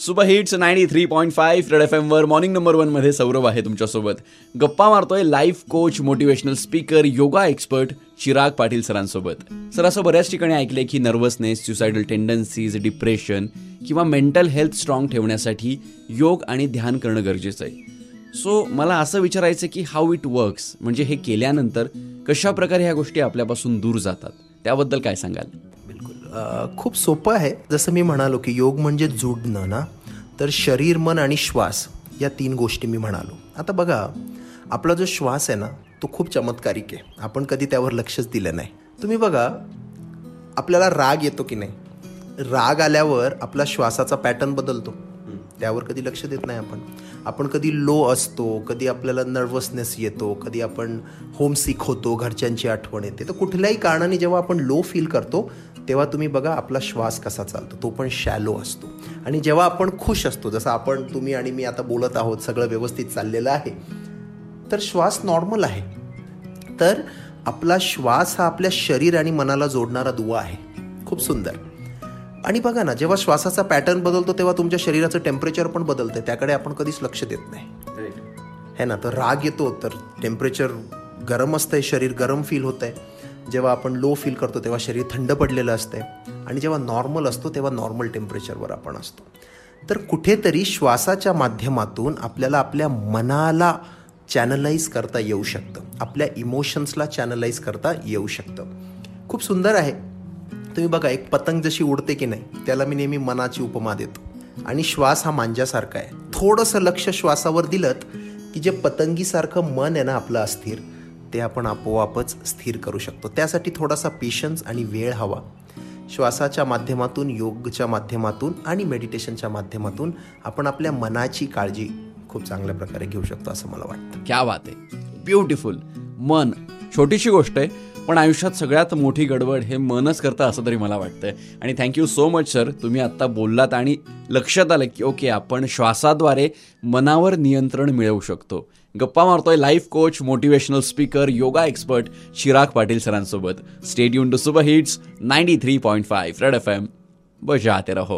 Super hits ninety three point five red F एमवर morning number वनमध्ये सौरभ आहे तुमच्यासोबत. गप्पा मारतोय life coach motivational speaker yoga expert Chirag Patil सरांसोबत. Sir असं बऱ्याच ठिकाणी ऐकलंय की नर्वसनेस सुसायडल टेंडन्सीज डिप्रेशन किंवा मेंटल हेल्थ स्ट्रॉंग ठेवण्यासाठी योग आणि ध्यान करणं गरजेचं आहे. सो मला असं विचारायचं की हाऊ इट वर्क्स म्हणजे हे केल्यानंतर कशा प्रकारे ह्या गोष्टी आपल्यापासून दूर जातात? त्याबद्दल काय सांगाल? खूप सोपं आहे. जसं मी म्हणालो की योग म्हणजे जुडणं ना तर शरीर मन आणि श्वास या तीन गोष्टी मी म्हणालो. आता बघा आपला जो श्वास आहे ना तो खूप चमत्कारिक आहे. आपण कधी त्यावर लक्षच दिलं नाही. तुम्ही बघा आपल्याला राग येतो की नाही? राग आल्यावर आपला श्वासाचा पॅटर्न बदलतो. त्यावर कधी लक्ष देत नाही आपण. आपण कधी लो असतो कधी आपल्याला नर्वसनेस येतो कधी आपण होमसिक होतो घरच्यांची आठवण येते. तर कुठल्याही कारणाने जेव्हा आपण लो फील करतो तेव्हा तुम्ही बघा आपला श्वास कसा चालतो. तो पण शॅलो असतो. आणि जेव्हा आपण खुश असतो जसं आपण तुम्ही आणि मी आता बोलत आहोत सगळं व्यवस्थित चाललेलं आहे तर श्वास नॉर्मल आहे. तर आपला श्वास हा आपल्या शरीर आणि मनाला जोडणारा दुवा आहे. खूप सुंदर. आणि बघा ना जेव्हा श्वासाचा पॅटर्न बदलतो तेव्हा तुमच्या शरीराचं टेम्परेचर पण बदलतं त्याकडे आपण कधीच लक्ष देत नाही. है ना? तर राग येतो तर टेम्परेचर गरम असतंय शरीर गरम फील होत आहे जेव्हा आपण लो फील करतो तेव्हा शरीर थंड पडलेलं असते आणि जेव्हा नॉर्मल असतो तेव्हा नॉर्मल टेम्परेचरवर आपण असतो. तर कुठेतरी श्वासाच्या माध्यमातून आपल्याला आपल्या मनाला चॅनलाइज करता येऊ शकतं. आपल्या इमोशन्सला चॅनलाइज करता येऊ शकतं. खूप सुंदर आहे. तुम्ही बघा एक पतंग जशी उडते की नाही त्याला मी नेहमी मनाची उपमा देतो. आणि श्वास हा मांज्यासारखा आहे. थोडंसं लक्ष श्वासावर दिलं की जे पतंगीसारखं मन आहे ना आपलं अस्थिर ते आपण आपोआपच स्थिर करू शकतो. त्यासाठी थोडासा पेशन्स आणि वेळ हवा. श्वासाच्या माध्यमातून योगच्या माध्यमातून आणि मेडिटेशनच्या माध्यमातून आपण आपल्या मनाची काळजी खूप चांगल्या प्रकारे घेऊ शकतो असं मला वाटतं. क्या बात आहे. ब्युटिफुल मन छोटीशी गोष्ट आहे. पण आयुष्यात सगळ्यात मोठी गडबड हे मनच करतं असं तरी मला वाटतंय. आणि थँक्यू सो मच सर तुम्ही आत्ता बोललात आणि लक्षात आलं की ओके आपण श्वासाद्वारे मनावर नियंत्रण मिळवू शकतो. गप्पा मारतोय life coach motivational speaker yoga expert Chirag Patil सरांसोबत. Stay tuned to super hits ninety three point five red F M बजाते रहो.